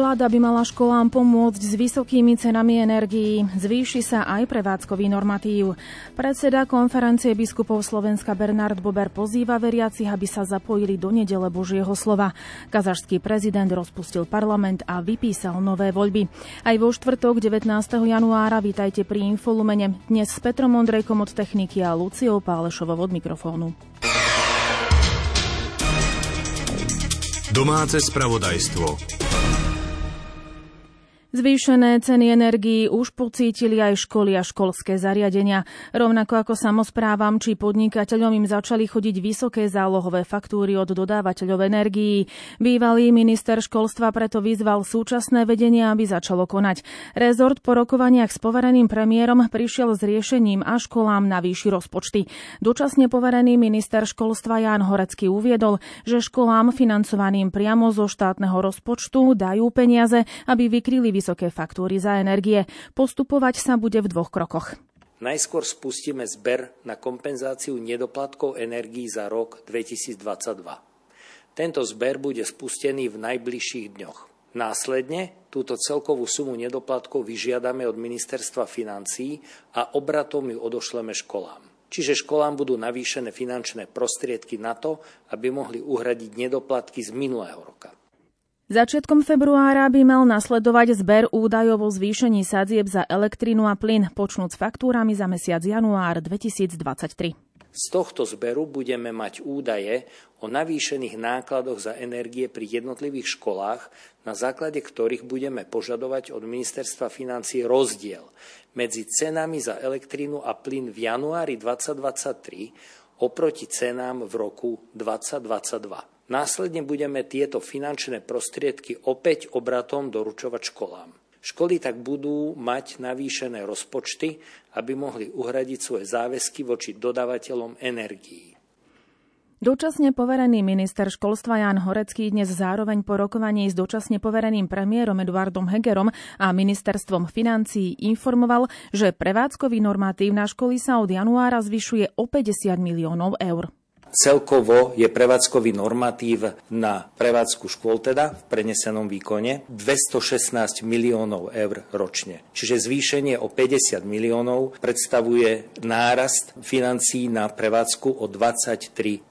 Vláda by mala školám pomôcť s vysokými cenami energií. Zvýši sa aj prevádzkový normatív. Predseda konferencie biskupov Slovenska Bernard Bober pozýva veriacich, aby sa zapojili do nedele Božieho slova. Kazašský prezident rozpustil parlament a vypísal nové voľby. Aj vo štvrtok 19. januára vítajte pri Infolumene. Dnes s Petrom Ondrejkom od techniky a Luciou Pálešovou od mikrofónu. Domáce spravodajstvo. Zvýšené ceny energií už pocítili aj školy a školské zariadenia. Rovnako ako samozprávam či podnikateľom im začali chodiť vysoké zálohové faktúry od dodávateľov energií. Bývalý minister školstva preto vyzval súčasné vedenie, aby začalo konať. Rezort po rokovaniach s povereným premiérom prišiel s riešením a školám navýši rozpočty. Dočasne poverený minister školstva Ján Horecký uviedol, že školám financovaným priamo zo štátneho rozpočtu dajú peniaze, aby vykryli vysoké faktúry za energie. Postupovať sa bude v dvoch krokoch. Najskôr spustíme zber na kompenzáciu nedoplatkov energií za rok 2022. Tento zber bude spustený v najbližších dňoch. Následne túto celkovú sumu nedoplatkov vyžiadame od ministerstva financí a obratom ju odošleme školám. Čiže školám budú navýšené finančné prostriedky na to, aby mohli uhradiť nedoplatky z minulého roka. Začiatkom februára by mal nasledovať zber údajov o zvýšení sadzieb za elektrinu a plyn, počnúť s faktúrami za mesiac január 2023. Z tohto zberu budeme mať údaje o navýšených nákladoch za energie pri jednotlivých školách, na základe ktorých budeme požadovať od ministerstva financí rozdiel medzi cenami za elektrínu a plyn v januári 2023 oproti cenám v roku 2022. Následne budeme tieto finančné prostriedky opäť obratom doručovať školám. Školy tak budú mať navýšené rozpočty, aby mohli uhradiť svoje záväzky voči dodávateľom energií. Dočasne poverený minister školstva Jan Horecký dnes zároveň po rokovaní s dočasne povereným premiérom Eduardom Hegerom a ministerstvom financií informoval, že prevádzkový normatív na školy sa od januára zvyšuje o 50 miliónov eur. Celkovo je prevádzkový normatív na prevádzku škôl teda v prenesenom výkone 216 miliónov eur ročne. Čiže zvýšenie o 50 miliónov predstavuje nárast financií na prevádzku o 23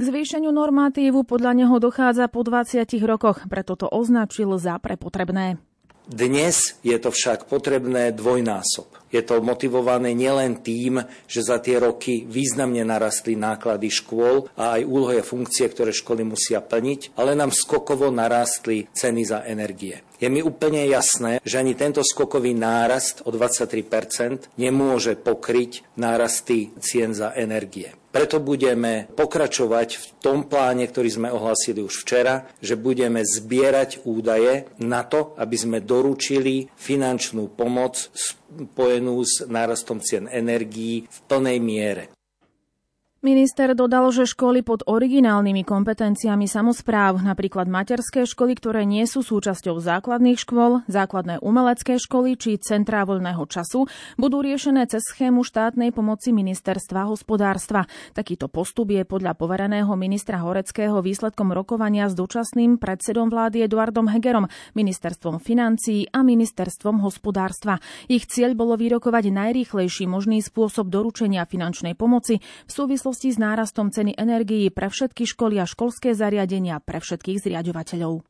k zvýšeniu normatívu podľa neho dochádza po 20 rokoch, preto to označil za prepotrebné. Dnes je to však potrebné dvojnásob. Je to motivované nielen tým, že za tie roky významne narastli náklady škôl a aj úlohy a funkcie, ktoré školy musia plniť, ale nám skokovo narastli ceny za energie. Je mi úplne jasné, že ani tento skokový nárast o 23% nemôže pokryť nárasty cien za energie. Preto budeme pokračovať v tom pláne, ktorý sme ohlasili už včera, že budeme zbierať údaje na to, aby sme doručili finančnú pomoc spojenú s nárastom cien energií v plnej miere. Minister dodal, že školy pod originálnymi kompetenciami samozpráv, napríklad materské školy, ktoré nie sú súčasťou základných škôl, základné umelecké školy či centrá voľného času, budú riešené cez schému štátnej pomoci ministerstva hospodárstva. Takýto postup je podľa povereného ministra Horeckého výsledkom rokovania s dočasným predsedom vlády Eduardom Hegerom, ministerstvom financií a ministerstvom hospodárstva. Ich cieľ bolo vyrokovať najrýchlejší možný spôsob doručenia finančnej pomoci v súvislosti súvislosti s nárastom ceny energií pre všetky školy a školské zariadenia pre všetkých zriadovateľov.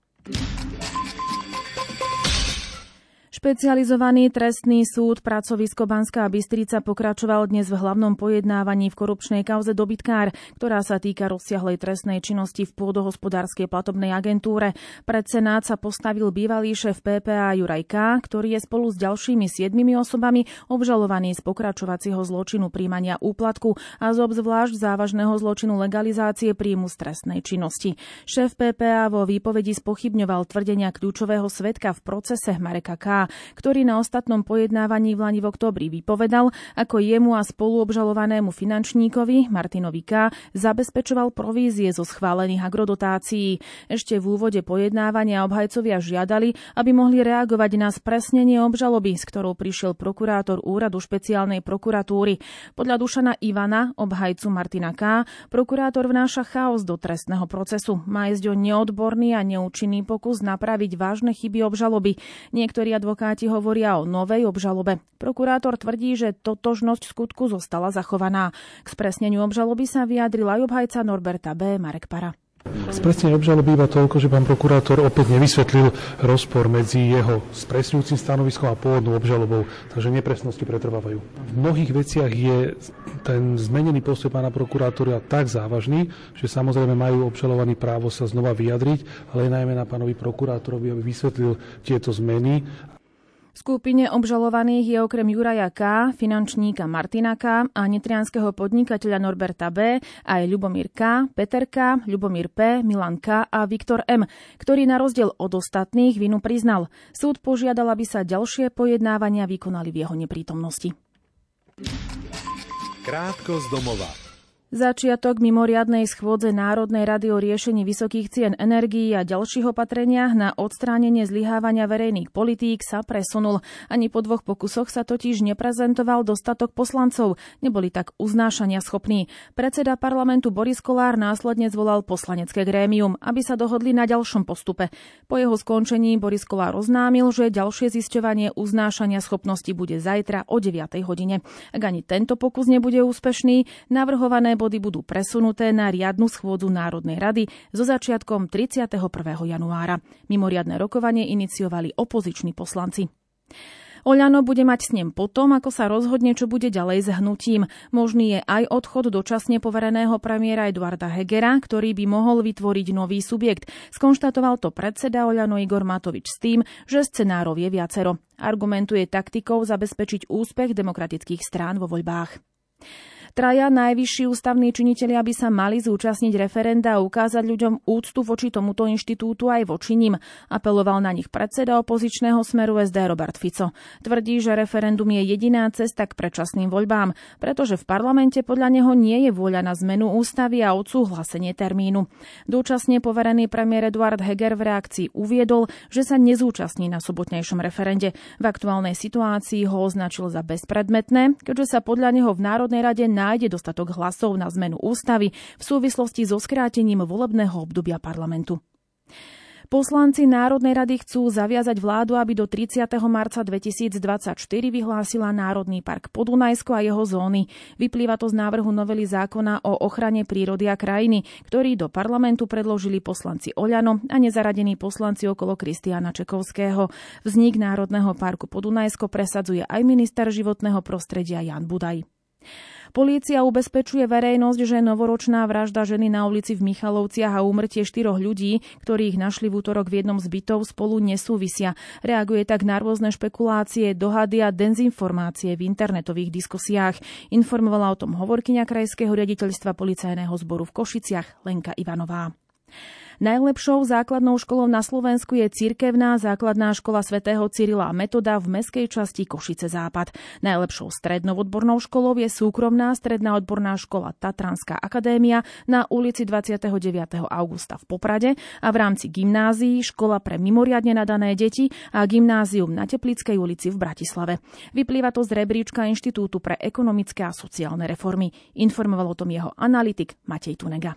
Špecializovaný trestný súd pracovisko Banská Bystrica pokračoval dnes v hlavnom pojednávaní v korupčnej kauze dobytkár, ktorá sa týka rozsiahlej trestnej činnosti v pôdohospodárskej platobnej agentúre. Pred Senát sa postavil bývalý šéf PPA Juraj K., ktorý je spolu s ďalšími siedmimi osobami obžalovaný z pokračovacieho zločinu príjmania úplatku a z obzvlášť závažného zločinu legalizácie príjmu z trestnej činnosti. Šéf PPA vo výpovedi spochybňoval tvrdenia kľúčového svetka v procese Mareka K ktorý na ostatnom pojednávaní v Lani v oktobri vypovedal, ako jemu a spoluobžalovanému finančníkovi Martinovi K. zabezpečoval provízie zo schválených agrodotácií. Ešte v úvode pojednávania obhajcovia žiadali, aby mohli reagovať na spresnenie obžaloby, s ktorou prišiel prokurátor úradu špeciálnej prokuratúry. Podľa Dušana Ivana, obhajcu Martina K., prokurátor vnáša chaos do trestného procesu. Má jesť o neodborný a neúčinný pokus napraviť vážne chyby obžaloby. Niektorí advokáti hovoria o novej obžalobe. Prokurátor tvrdí, že totožnosť skutku zostala zachovaná. K spresneniu obžaloby sa vyjadril aj obhajca Norberta B. Marek Para. Spresnenie obžaloby iba toľko, že pán prokurátor opäť nevysvetlil rozpor medzi jeho spresňujúcim stanoviskom a pôvodnou obžalobou, takže nepresnosti pretrvávajú. V mnohých veciach je ten zmenený postoj pána prokurátora tak závažný, že samozrejme majú obžalovaní právo sa znova vyjadriť, ale najmä na pánovi prokurátorovi, aby vysvetlil tieto zmeny skupine obžalovaných je okrem Juraja K., finančníka Martina K. a nitrianského podnikateľa Norberta B. aj Ľubomír K., Peter K., Ľubomír P., Milan K. a Viktor M., ktorý na rozdiel od ostatných vinu priznal. Súd požiadal, aby sa ďalšie pojednávania vykonali v jeho neprítomnosti. Krátko z domova. Začiatok mimoriadnej schôdze Národnej rady o riešení vysokých cien energií a ďalších opatreniach na odstránenie zlyhávania verejných politík sa presunul. Ani po dvoch pokusoch sa totiž neprezentoval dostatok poslancov, neboli tak uznášania schopní. Predseda parlamentu Boris Kolár následne zvolal poslanecké grémium, aby sa dohodli na ďalšom postupe. Po jeho skončení Boris Kolár oznámil, že ďalšie zisťovanie uznášania schopnosti bude zajtra o 9. hodine. Ak ani tento pokus nebude úspešný, navrhované body budú presunuté na riadnu schôdzu Národnej rady so začiatkom 31. januára. Mimoriadne rokovanie iniciovali opoziční poslanci. Oľano bude mať s ním potom, ako sa rozhodne, čo bude ďalej s hnutím. Možný je aj odchod dočasne povereného premiéra Eduarda Hegera, ktorý by mohol vytvoriť nový subjekt. Skonštatoval to predseda Oľano Igor Matovič s tým, že scenárov je viacero. Argumentuje taktikou zabezpečiť úspech demokratických strán vo voľbách. Traja najvyšší ústavní činitelia by sa mali zúčastniť referenda a ukázať ľuďom úctu voči tomuto inštitútu aj voči ním. Apeloval na nich predseda opozičného smeru SD Robert Fico. Tvrdí, že referendum je jediná cesta k predčasným voľbám, pretože v parlamente podľa neho nie je vôľa na zmenu ústavy a odsúhlasenie termínu. Dúčasne poverený premiér Eduard Heger v reakcii uviedol, že sa nezúčastní na sobotnejšom referende. V aktuálnej situácii ho označil za bezpredmetné, keďže sa podľa neho v Národnej rade nájde dostatok hlasov na zmenu ústavy v súvislosti so skrátením volebného obdobia parlamentu. Poslanci Národnej rady chcú zaviazať vládu, aby do 30. marca 2024 vyhlásila Národný park Podunajsko a jeho zóny. Vyplýva to z návrhu novely zákona o ochrane prírody a krajiny, ktorý do parlamentu predložili poslanci Oľano a nezaradení poslanci okolo Kristiana Čekovského. Vznik Národného parku Podunajsko presadzuje aj minister životného prostredia Jan Budaj. Polícia ubezpečuje verejnosť, že novoročná vražda ženy na ulici v Michalovciach a úmrtie štyroch ľudí, ktorých našli v útorok v jednom z bytov, spolu nesúvisia. Reaguje tak na rôzne špekulácie, dohady a dezinformácie v internetových diskusiách. Informovala o tom hovorkyňa Krajského riaditeľstva policajného zboru v Košiciach Lenka Ivanová. Najlepšou základnou školou na Slovensku je cirkevná základná škola svätého Cyrila Metoda v meskej časti Košice Západ. Najlepšou strednou odbornou školou je súkromná stredná odborná škola Tatranská akadémia na ulici 29. augusta v Poprade a v rámci gymnázií škola pre mimoriadne nadané deti a gymnázium na Teplickej ulici v Bratislave. Vyplýva to z rebríčka Inštitútu pre ekonomické a sociálne reformy. Informoval o tom jeho analytik Matej Tunega.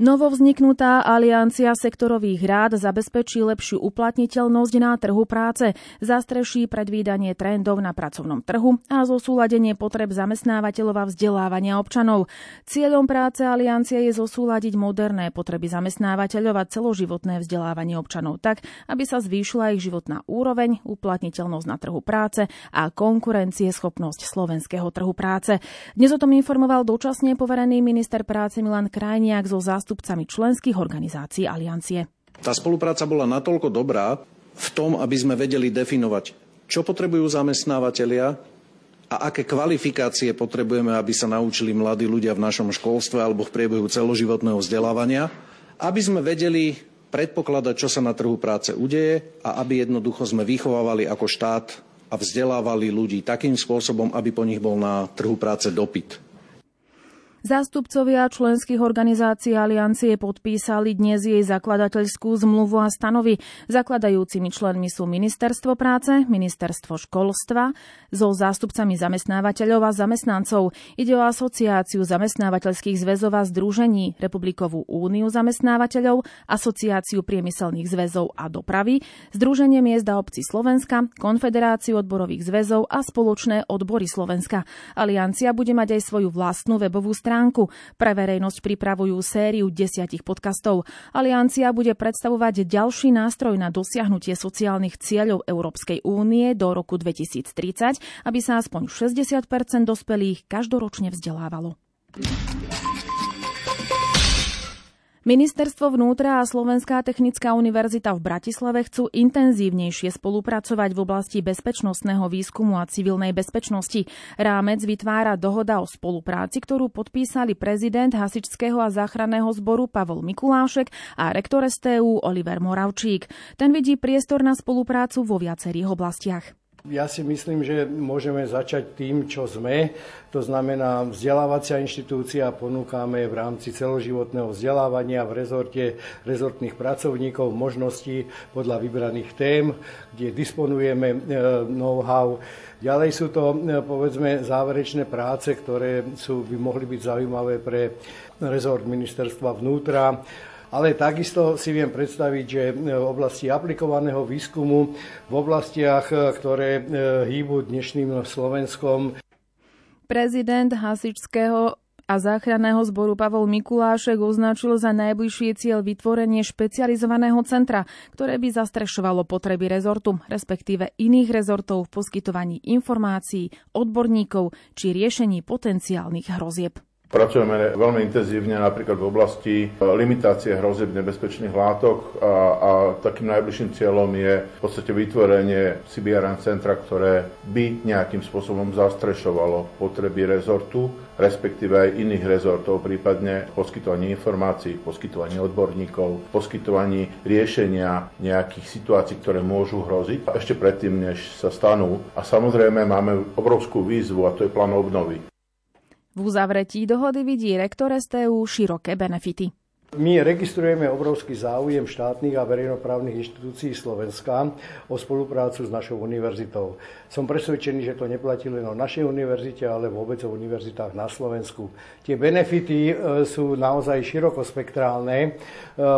Novovzniknutá aliancia sektorových rád zabezpečí lepšiu uplatniteľnosť na trhu práce, zastreší predvídanie trendov na pracovnom trhu a zosúladenie potreb zamestnávateľov a vzdelávania občanov. Cieľom práce aliancie je zosúladiť moderné potreby zamestnávateľov a celoživotné vzdelávanie občanov tak, aby sa zvýšila ich životná úroveň, uplatniteľnosť na trhu práce a konkurencieschopnosť slovenského trhu práce. Dnes o tom informoval dočasne poverený minister práce Milan Krajniak zo zástupcov zástupcami členských organizácií aliancie. Tá spolupráca bola natoľko dobrá v tom, aby sme vedeli definovať, čo potrebujú zamestnávateľia a aké kvalifikácie potrebujeme, aby sa naučili mladí ľudia v našom školstve alebo v priebehu celoživotného vzdelávania, aby sme vedeli predpokladať, čo sa na trhu práce udeje a aby jednoducho sme vychovávali ako štát a vzdelávali ľudí takým spôsobom, aby po nich bol na trhu práce dopyt. Zástupcovia členských organizácií aliancie podpísali dnes jej zakladateľskú zmluvu a stanovy. Zakladajúcimi členmi sú Ministerstvo práce, Ministerstvo školstva, so zástupcami zamestnávateľov a zamestnancov. Ide o asociáciu zamestnávateľských zväzov a združení, Republikovú úniu zamestnávateľov, Asociáciu priemyselných zväzov a dopravy, Združenie miest a obcí Slovenska, Konfederáciu odborových zväzov a spoločné odbory Slovenska. Aliancia bude mať aj svoju vlastnú webovú stranu stránku. Pre verejnosť pripravujú sériu desiatich podcastov. Aliancia bude predstavovať ďalší nástroj na dosiahnutie sociálnych cieľov Európskej únie do roku 2030, aby sa aspoň 60% dospelých každoročne vzdelávalo. Ministerstvo vnútra a Slovenská technická univerzita v Bratislave chcú intenzívnejšie spolupracovať v oblasti bezpečnostného výskumu a civilnej bezpečnosti. Rámec vytvára dohoda o spolupráci, ktorú podpísali prezident Hasičského a záchranného zboru Pavol Mikulášek a rektor STU Oliver Moravčík. Ten vidí priestor na spoluprácu vo viacerých oblastiach. Ja si myslím, že môžeme začať tým, čo sme. To znamená, vzdelávacia inštitúcia ponúkame v rámci celoživotného vzdelávania v rezorte rezortných pracovníkov možnosti podľa vybraných tém, kde disponujeme e, know-how. Ďalej sú to, e, povedzme, záverečné práce, ktoré sú, by mohli byť zaujímavé pre rezort ministerstva vnútra ale takisto si viem predstaviť, že v oblasti aplikovaného výskumu, v oblastiach, ktoré e, hýbu dnešným Slovenskom. Prezident Hasičského a záchranného zboru Pavol Mikulášek označil za najbližšie cieľ vytvorenie špecializovaného centra, ktoré by zastrešovalo potreby rezortu, respektíve iných rezortov v poskytovaní informácií, odborníkov či riešení potenciálnych hrozieb. Pracujeme veľmi intenzívne napríklad v oblasti e, limitácie hrozieb nebezpečných látok a, a takým najbližším cieľom je v podstate vytvorenie CBRN centra, ktoré by nejakým spôsobom zastrešovalo potreby rezortu, respektíve aj iných rezortov, prípadne poskytovanie informácií, poskytovanie odborníkov, poskytovanie riešenia nejakých situácií, ktoré môžu hroziť ešte predtým, než sa stanú. A samozrejme máme obrovskú výzvu a to je plán obnovy. V uzavretí dohody vidí rektor STU široké benefity. My registrujeme obrovský záujem štátnych a verejnoprávnych inštitúcií Slovenska o spoluprácu s našou univerzitou. Som presvedčený, že to neplatí len o našej univerzite, ale vôbec o univerzitách na Slovensku. Tie benefity e, sú naozaj širokospektrálne, e,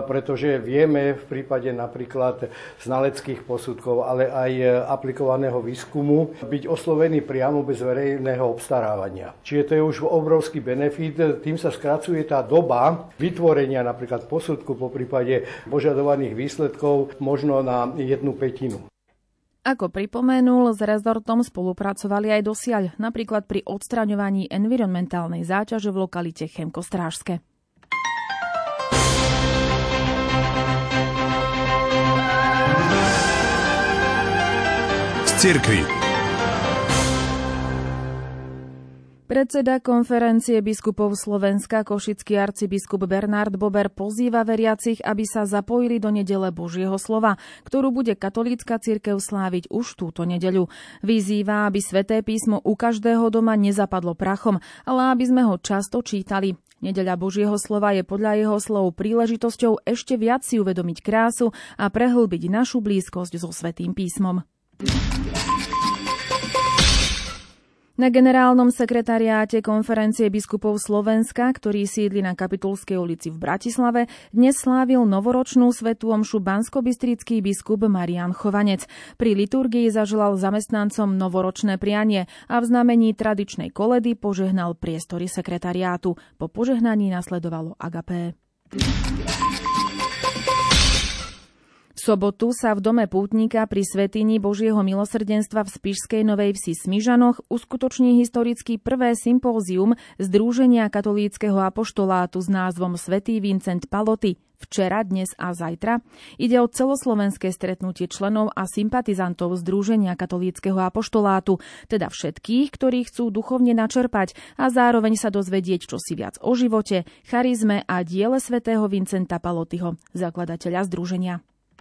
pretože vieme v prípade napríklad znaleckých posudkov, ale aj aplikovaného výskumu byť oslovený priamo bez verejného obstarávania. Čiže to je už obrovský benefit, tým sa skracuje tá doba vytvorenia napríklad posudku po prípade požadovaných výsledkov možno na jednu petinu. Ako pripomenul, s rezortom spolupracovali aj dosiaľ, napríklad pri odstraňovaní environmentálnej záťaže v lokalite Chemkostrážske. Z cirkvi. Predseda konferencie biskupov Slovenska, košický arcibiskup Bernard Bober pozýva veriacich, aby sa zapojili do nedele Božieho slova, ktorú bude katolícka cirkev sláviť už túto nedeľu. Vyzýva, aby sveté písmo u každého doma nezapadlo prachom, ale aby sme ho často čítali. Nedeľa Božieho slova je podľa jeho slov príležitosťou ešte viac si uvedomiť krásu a prehlbiť našu blízkosť so Svetým písmom. Na generálnom sekretariáte konferencie biskupov Slovenska, ktorý sídli na Kapitulskej ulici v Bratislave, dnes slávil novoročnú svetú omšu banskobistrický biskup Marian Chovanec. Pri liturgii zaželal zamestnancom novoročné prianie a v znamení tradičnej koledy požehnal priestory sekretariátu. Po požehnaní nasledovalo agapé. Sobotu sa v dome pútnika pri Svetini Božieho milosrdenstva v Spišskej Novej Vsi Smižanoch uskutoční historicky prvé sympózium Združenia katolíckého apoštolátu s názvom Svetý Vincent Paloty včera, dnes a zajtra. Ide o celoslovenské stretnutie členov a sympatizantov Združenia katolíckého apoštolátu, teda všetkých, ktorí chcú duchovne načerpať a zároveň sa dozvedieť čosi viac o živote, charizme a diele svätého Vincenta Palotyho, zakladateľa združenia.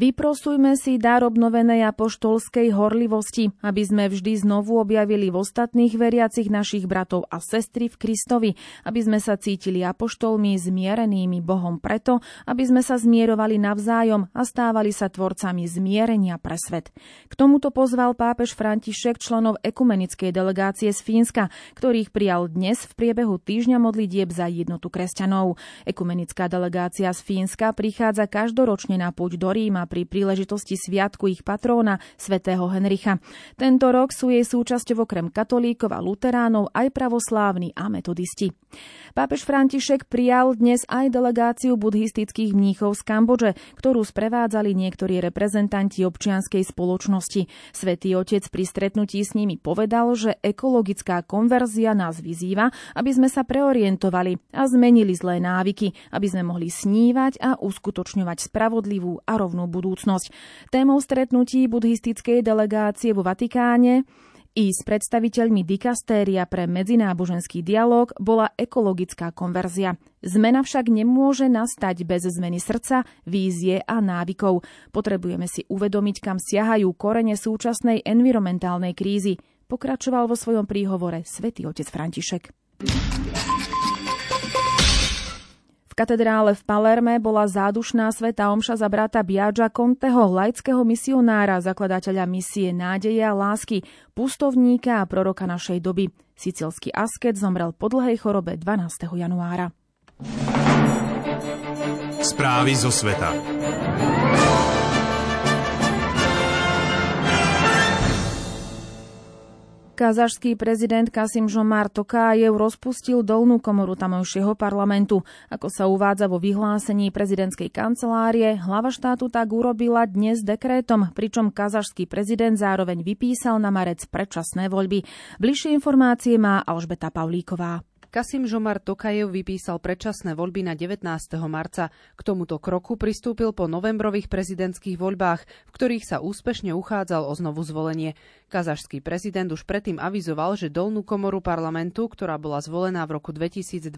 Vyprosujme si dar obnovenej apoštolskej horlivosti, aby sme vždy znovu objavili v ostatných veriacich našich bratov a sestry v Kristovi, aby sme sa cítili apoštolmi zmierenými Bohom preto, aby sme sa zmierovali navzájom a stávali sa tvorcami zmierenia pre svet. K tomuto pozval pápež František členov ekumenickej delegácie z Fínska, ktorých prijal dnes v priebehu týždňa modlitieb za jednotu kresťanov. Ekumenická delegácia z Fínska prichádza každoročne na púť do Ríma pri príležitosti sviatku ich patróna, svätého Henricha. Tento rok sú jej súčasťou okrem katolíkov a luteránov aj pravoslávni a metodisti. Pápež František prijal dnes aj delegáciu buddhistických mníchov z Kambodže, ktorú sprevádzali niektorí reprezentanti občianskej spoločnosti. Svetý otec pri stretnutí s nimi povedal, že ekologická konverzia nás vyzýva, aby sme sa preorientovali a zmenili zlé návyky, aby sme mohli snívať a uskutočňovať spravodlivú a rovnú budúcnosť. Témou stretnutí buddhistickej delegácie vo Vatikáne i s predstaviteľmi dikastéria pre medzináboženský dialog bola ekologická konverzia. Zmena však nemôže nastať bez zmeny srdca, vízie a návykov. Potrebujeme si uvedomiť, kam siahajú korene súčasnej environmentálnej krízy, pokračoval vo svojom príhovore svätý otec František katedrále v Palerme bola zádušná sveta omša za brata Biaggia Conteho, laického misionára, zakladateľa misie nádeje a lásky, pustovníka a proroka našej doby. Sicilský asket zomrel po dlhej chorobe 12. januára. Správy zo sveta. Kazašský prezident Kasim Žomár Tokájev rozpustil dolnú komoru tamojšieho parlamentu. Ako sa uvádza vo vyhlásení prezidentskej kancelárie, hlava štátu tak urobila dnes dekrétom, pričom kazašský prezident zároveň vypísal na marec predčasné voľby. Bližšie informácie má Alžbeta Pavlíková. Kasim Žomar Tokajev vypísal predčasné voľby na 19. marca. K tomuto kroku pristúpil po novembrových prezidentských voľbách, v ktorých sa úspešne uchádzal o znovu zvolenie. Kazašský prezident už predtým avizoval, že dolnú komoru parlamentu, ktorá bola zvolená v roku 2021,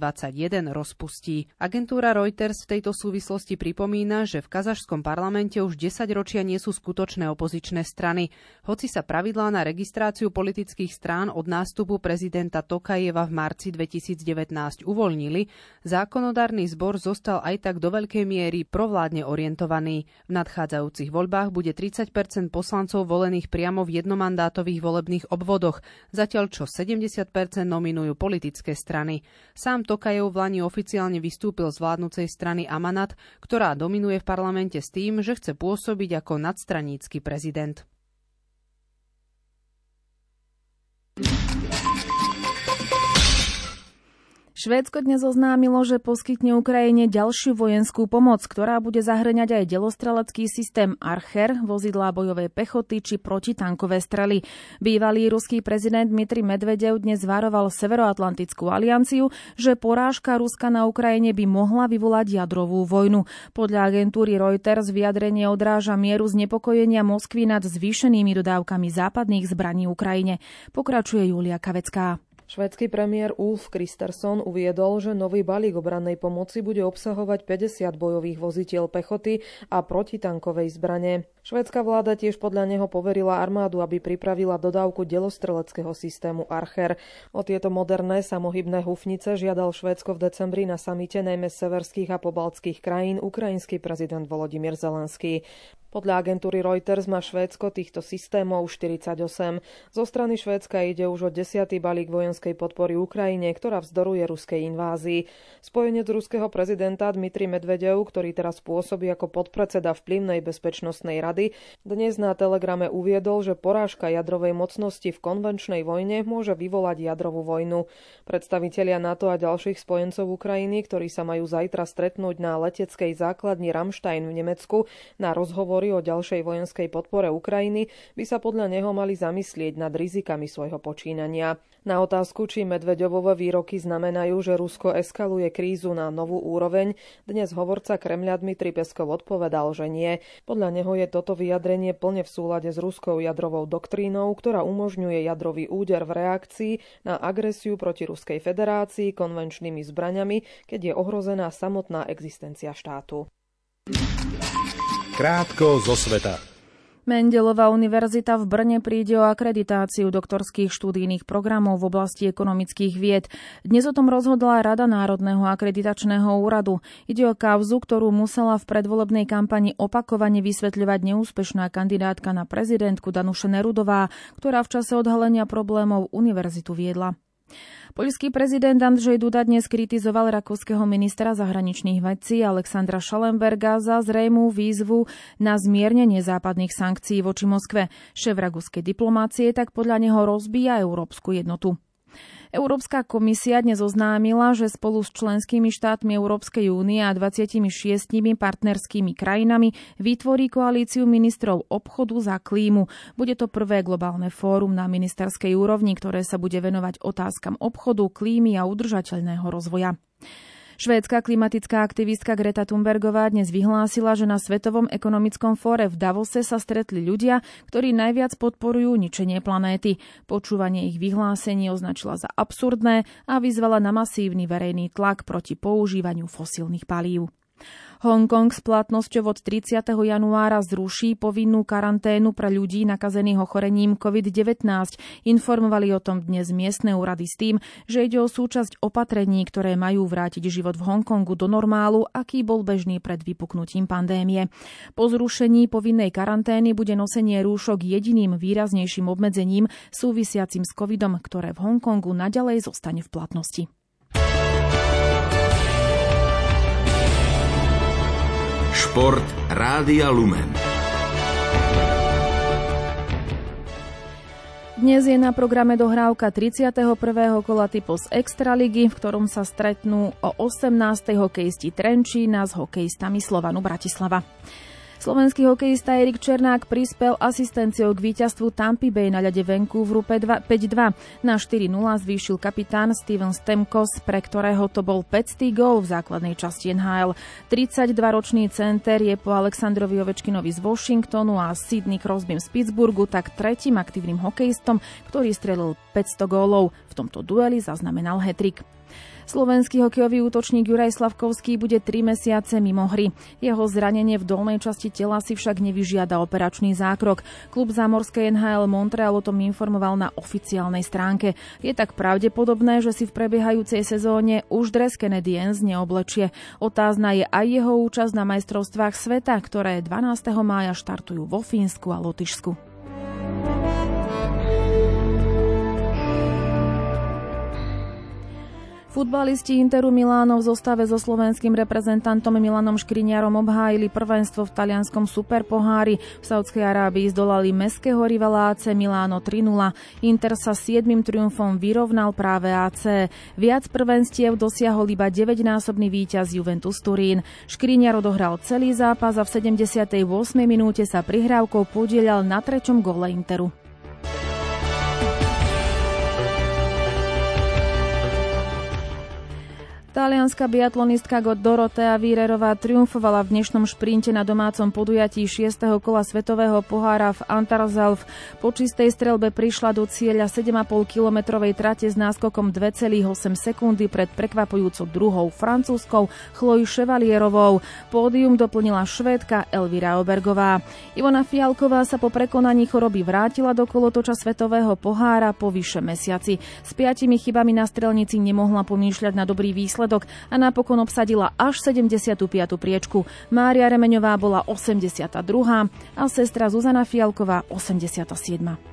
rozpustí. Agentúra Reuters v tejto súvislosti pripomína, že v kazašskom parlamente už 10 ročia nie sú skutočné opozičné strany. Hoci sa pravidlá na registráciu politických strán od nástupu prezidenta Tokajeva v marci 2019 uvoľnili, zákonodárny zbor zostal aj tak do veľkej miery provládne orientovaný. V nadchádzajúcich voľbách bude 30% poslancov volených priamo v jednomandátovom mandátových volebných obvodoch, zatiaľ čo 70% nominujú politické strany. Sám Tokajev v Lani oficiálne vystúpil z vládnucej strany Amanat, ktorá dominuje v parlamente s tým, že chce pôsobiť ako nadstranícky prezident. Švédsko dnes oznámilo, že poskytne Ukrajine ďalšiu vojenskú pomoc, ktorá bude zahrňať aj delostrelecký systém Archer, vozidlá bojovej pechoty či protitankové strely. Bývalý ruský prezident Dmitry Medvedev dnes varoval Severoatlantickú alianciu, že porážka Ruska na Ukrajine by mohla vyvolať jadrovú vojnu. Podľa agentúry Reuters vyjadrenie odráža mieru znepokojenia Moskvy nad zvýšenými dodávkami západných zbraní Ukrajine. Pokračuje Julia Kavecká. Švedský premiér Ulf Kristersson uviedol, že nový balík obrannej pomoci bude obsahovať 50 bojových vozitiel pechoty a protitankovej zbrane. Švedská vláda tiež podľa neho poverila armádu, aby pripravila dodávku delostreleckého systému Archer. O tieto moderné samohybné hufnice žiadal Švédsko v decembri na samite najmä severských a pobaltských krajín ukrajinský prezident Volodymyr Zelenský. Podľa agentúry Reuters má Švédsko týchto systémov 48. Zo strany Švédska ide už o desiatý balík vojenskej podpory Ukrajine, ktorá vzdoruje ruskej invázii. Spojenec ruského prezidenta Dmitri Medvedev, ktorý teraz pôsobí ako podpredseda vplyvnej bezpečnostnej rady, dnes na telegrame uviedol, že porážka jadrovej mocnosti v konvenčnej vojne môže vyvolať jadrovú vojnu. Predstavitelia NATO a ďalších spojencov Ukrajiny, ktorí sa majú zajtra stretnúť na leteckej základni Ramstein v Nemecku na rozhovor hovorí o ďalšej vojenskej podpore Ukrajiny, by sa podľa neho mali zamyslieť nad rizikami svojho počínania. Na otázku, či Medvedovové výroky znamenajú, že Rusko eskaluje krízu na novú úroveň, dnes hovorca Kremľa Dmitry Peskov odpovedal, že nie. Podľa neho je toto vyjadrenie plne v súlade s ruskou jadrovou doktrínou, ktorá umožňuje jadrový úder v reakcii na agresiu proti Ruskej federácii konvenčnými zbraňami, keď je ohrozená samotná existencia štátu. Krátko zo sveta. Mendelová univerzita v Brne príde o akreditáciu doktorských štúdijných programov v oblasti ekonomických vied. Dnes o tom rozhodla Rada Národného akreditačného úradu. Ide o kauzu, ktorú musela v predvolebnej kampani opakovane vysvetľovať neúspešná kandidátka na prezidentku Danuše Nerudová, ktorá v čase odhalenia problémov univerzitu viedla. Poľský prezident Andrzej Duda dnes kritizoval rakúskeho ministra zahraničných vecí Alexandra Schallenberga za zrejmú výzvu na zmiernenie západných sankcií voči Moskve. Šéf rakúskej diplomácie tak podľa neho rozbíja európsku jednotu. Európska komisia dnes oznámila, že spolu s členskými štátmi Európskej únie a 26 partnerskými krajinami vytvorí koalíciu ministrov obchodu za klímu. Bude to prvé globálne fórum na ministerskej úrovni, ktoré sa bude venovať otázkam obchodu, klímy a udržateľného rozvoja. Švédska klimatická aktivistka Greta Thunbergová dnes vyhlásila, že na Svetovom ekonomickom fóre v Davose sa stretli ľudia, ktorí najviac podporujú ničenie planéty. Počúvanie ich vyhlásení označila za absurdné a vyzvala na masívny verejný tlak proti používaniu fosílnych palív. Hongkong s platnosťou od 30. januára zruší povinnú karanténu pre ľudí nakazených ochorením COVID-19. Informovali o tom dnes miestne úrady s tým, že ide o súčasť opatrení, ktoré majú vrátiť život v Hongkongu do normálu, aký bol bežný pred vypuknutím pandémie. Po zrušení povinnej karantény bude nosenie rúšok jediným výraznejším obmedzením súvisiacim s covidom, ktoré v Hongkongu naďalej zostane v platnosti. Šport Rádia Lumen. Dnes je na programe dohrávka 31. kola typos Extraligy, v ktorom sa stretnú o 18. hokejisti Trenčína s hokejistami Slovanu Bratislava. Slovenský hokejista Erik Černák prispel asistenciou k víťazstvu Tampa Bay na ľade Vancouveru 5-2. Na 4-0 zvýšil kapitán Steven Stemkos, pre ktorého to bol 500 gól v základnej časti NHL. 32-ročný center je po Aleksandrovi Ovečkinovi z Washingtonu a Sydney Crosbym z Pittsburghu tak tretím aktívnym hokejistom, ktorý strelil 500 gólov. V tomto dueli zaznamenal hetrik. Slovenský hokejový útočník Juraj Slavkovský bude 3 mesiace mimo hry. Jeho zranenie v dolnej časti tela si však nevyžiada operačný zákrok. Klub zámorskej NHL Montreal o tom informoval na oficiálnej stránke. Je tak pravdepodobné, že si v prebiehajúcej sezóne už dres Canadiens neoblečie. Otázna je aj jeho účasť na majstrovstvách sveta, ktoré 12. mája štartujú vo Fínsku a Lotyšsku. Futbalisti Interu Miláno v zostave so slovenským reprezentantom Milanom Škriňarom obhájili prvenstvo v talianskom superpohári. V Saudskej Arábii zdolali meského rivala AC Miláno 3-0. Inter sa 7. triumfom vyrovnal práve AC. Viac prvenstiev dosiahol iba 9-násobný víťaz Juventus Turín. Škriňar odohral celý zápas a v 78. minúte sa prihrávkou podielal na treťom gole Interu. Talianská biatlonistka Dorotea Vírerová triumfovala v dnešnom šprinte na domácom podujatí 6. kola Svetového pohára v Antarzalv. Po čistej strelbe prišla do cieľa 7,5 kilometrovej trate s náskokom 2,8 sekundy pred prekvapujúcou druhou francúzskou Chloe Chevalierovou. Pódium doplnila švédka Elvira Obergová. Ivona Fialková sa po prekonaní choroby vrátila do kolotoča Svetového pohára po vyše mesiaci. S piatimi chybami na strelnici nemohla pomýšľať na dobrý výsledok výsledok a napokon obsadila až 75. priečku. Mária Remeňová bola 82. a sestra Zuzana Fialková 87.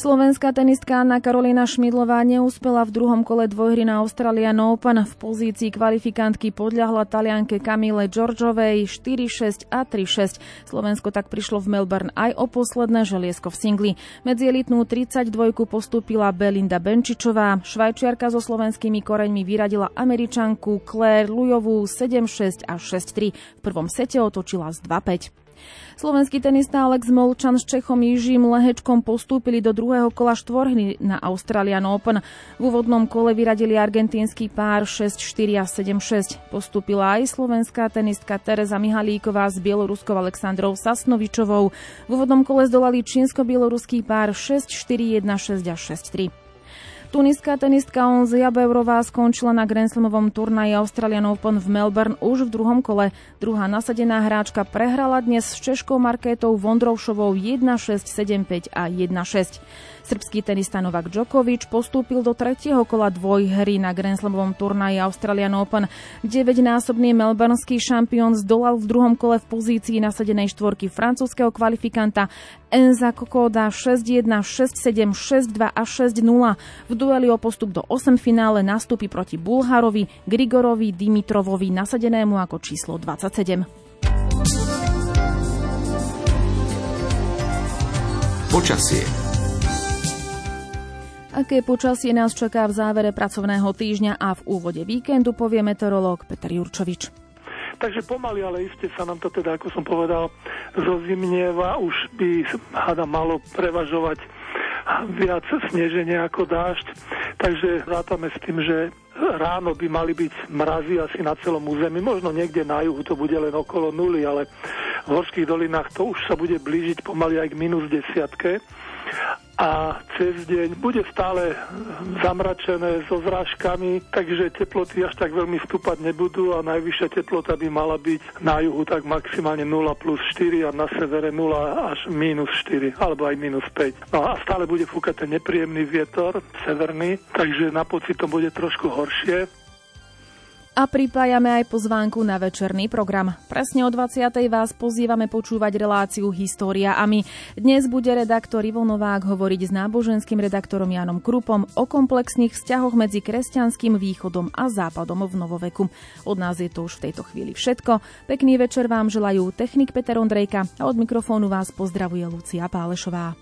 Slovenská tenistka Anna Karolina Šmidlová neúspela v druhom kole dvojhry na Australian Open. V pozícii kvalifikantky podľahla talianke Kamile Georgiovej 4-6 a 3-6. Slovensko tak prišlo v Melbourne aj o posledné želiesko v singli. Medzi elitnú 32 postúpila Belinda Benčičová. Švajčiarka so slovenskými koreňmi vyradila Američanku Claire Lujovú 7-6 a 6-3. V prvom sete otočila z 2-5. Slovenský tenista Alex Molčan s Čechom Jižím Lehečkom postúpili do druhého kola štvorhry na Australian Open. V úvodnom kole vyradili argentínsky pár 6-4 a 7-6. Postúpila aj slovenská tenistka Teresa Mihalíková s bieloruskou Aleksandrou Sasnovičovou. V úvodnom kole zdolali čínsko-bieloruský pár 6-4, 1-6 a 6-3. Tuniská tenistka Onzia Beurová skončila na Grand Slamovom turnaji Australian Open v Melbourne už v druhom kole. Druhá nasadená hráčka prehrala dnes s Češkou Markétou Vondrovšovou 1-6, 7-5 a 1-6. Srbský tenista Novak Djokovic postúpil do tretieho kola dvojhry na Grand Slamovom turnaji Australian Open. 9-násobný melbourneský šampión zdolal v druhom kole v pozícii nasadenej štvorky francúzského kvalifikanta Enza Kokoda 6-1, 6-7, 6-2 a 6-0. V dueli o postup do 8 finále nastúpi proti Bulharovi, Grigorovi Dimitrovovi nasadenému ako číslo 27. Počasie Aké počasie nás čaká v závere pracovného týždňa a v úvode víkendu, povie meteorológ Peter Jurčovič. Takže pomaly, ale iste sa nám to teda, ako som povedal, zozimnieva. Už by hada malo prevažovať viac sneženie ako dážď. Takže rátame s tým, že ráno by mali byť mrazy asi na celom území. Možno niekde na juhu to bude len okolo nuly, ale v horských dolinách to už sa bude blížiť pomaly aj k minus desiatke a cez deň bude stále zamračené so zrážkami, takže teploty až tak veľmi stúpať nebudú a najvyššia teplota by mala byť na juhu tak maximálne 0 plus 4 a na severe 0 až minus 4 alebo aj minus 5. No a stále bude fúkať ten nepríjemný vietor severný, takže na pocit to bude trošku horšie. A pripájame aj pozvánku na večerný program. Presne o 20. vás pozývame počúvať reláciu História a my. Dnes bude redaktor Ivo Novák hovoriť s náboženským redaktorom Janom Krupom o komplexných vzťahoch medzi kresťanským východom a západom v novoveku. Od nás je to už v tejto chvíli všetko. Pekný večer vám želajú technik Peter Ondrejka a od mikrofónu vás pozdravuje Lucia Pálešová.